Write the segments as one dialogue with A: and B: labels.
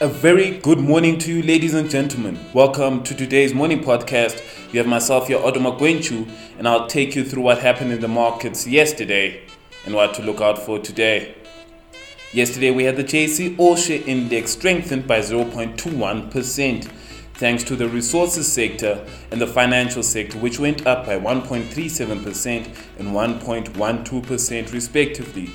A: A very good morning to you, ladies and gentlemen. Welcome to today's morning podcast. You have myself here, Odoma Gwenchu, and I'll take you through what happened in the markets yesterday and what to look out for today. Yesterday, we had the JSE All Share Index strengthened by 0.21%, thanks to the resources sector and the financial sector, which went up by 1.37% and 1.12% respectively.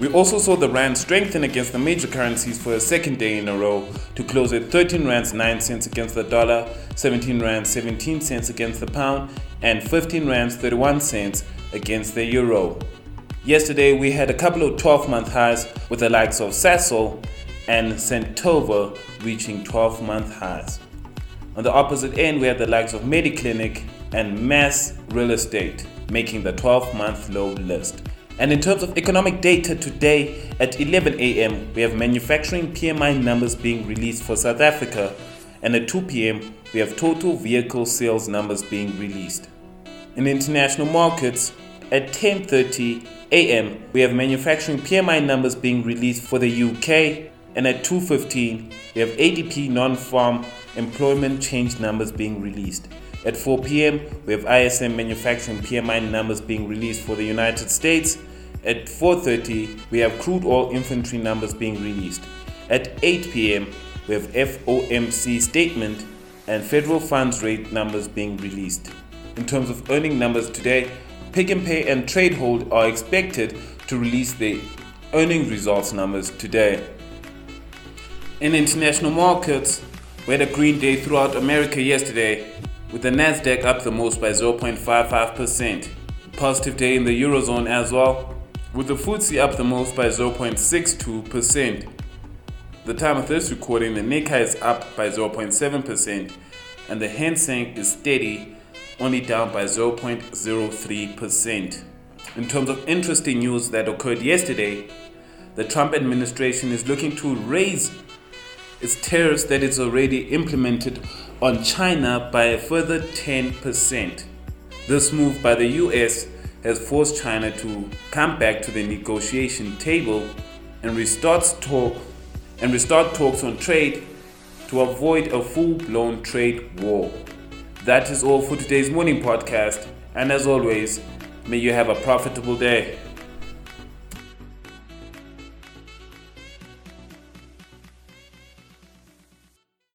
A: We also saw the rand strengthen against the major currencies for a second day in a row to close at 13 rands 9 cents against the dollar, 17 rands 17 cents against the pound, and 15 rands 31 cents against the euro. Yesterday we had a couple of 12 month highs with the likes of Sasol and Santova reaching 12 month highs. On the opposite end, we had the likes of Mediclinic and MAS Real Estate making the 12 month low list. And in terms of economic data today at 11 a.m., we have manufacturing PMI numbers being released for South Africa, and at 2 p.m., we have total vehicle sales numbers being released. In international markets, at 10:30 a.m., we have manufacturing PMI numbers being released for the UK, and at 2:15, we have ADP non-farm employment change numbers being released. At 4 p.m., we have ISM manufacturing PMI numbers being released for the United States, at 4.30, we have crude oil inventory numbers being released. At 8 p.m., we have FOMC statement and federal funds rate numbers being released. In terms of earning numbers today, Pick n Pay and Tradehold are expected to release their earning results numbers today. In international markets, we had a green day throughout America yesterday, with the Nasdaq up the most by 0.55%. Positive day in the Eurozone as well, with the FTSE up the most by 0.62%. The time of this recording, the Nikkei is up by 0.7%, and the Hang Seng is steady, only down by 0.03%. In terms of interesting news that occurred yesterday, the Trump administration is looking to raise its tariffs that it's already implemented on China by a further 10%. This move by the US has forced China to come back to the negotiation table and restart talk and restart talks on trade to avoid a full-blown trade war. That is all for today's morning podcast, and as always, may you have a profitable day.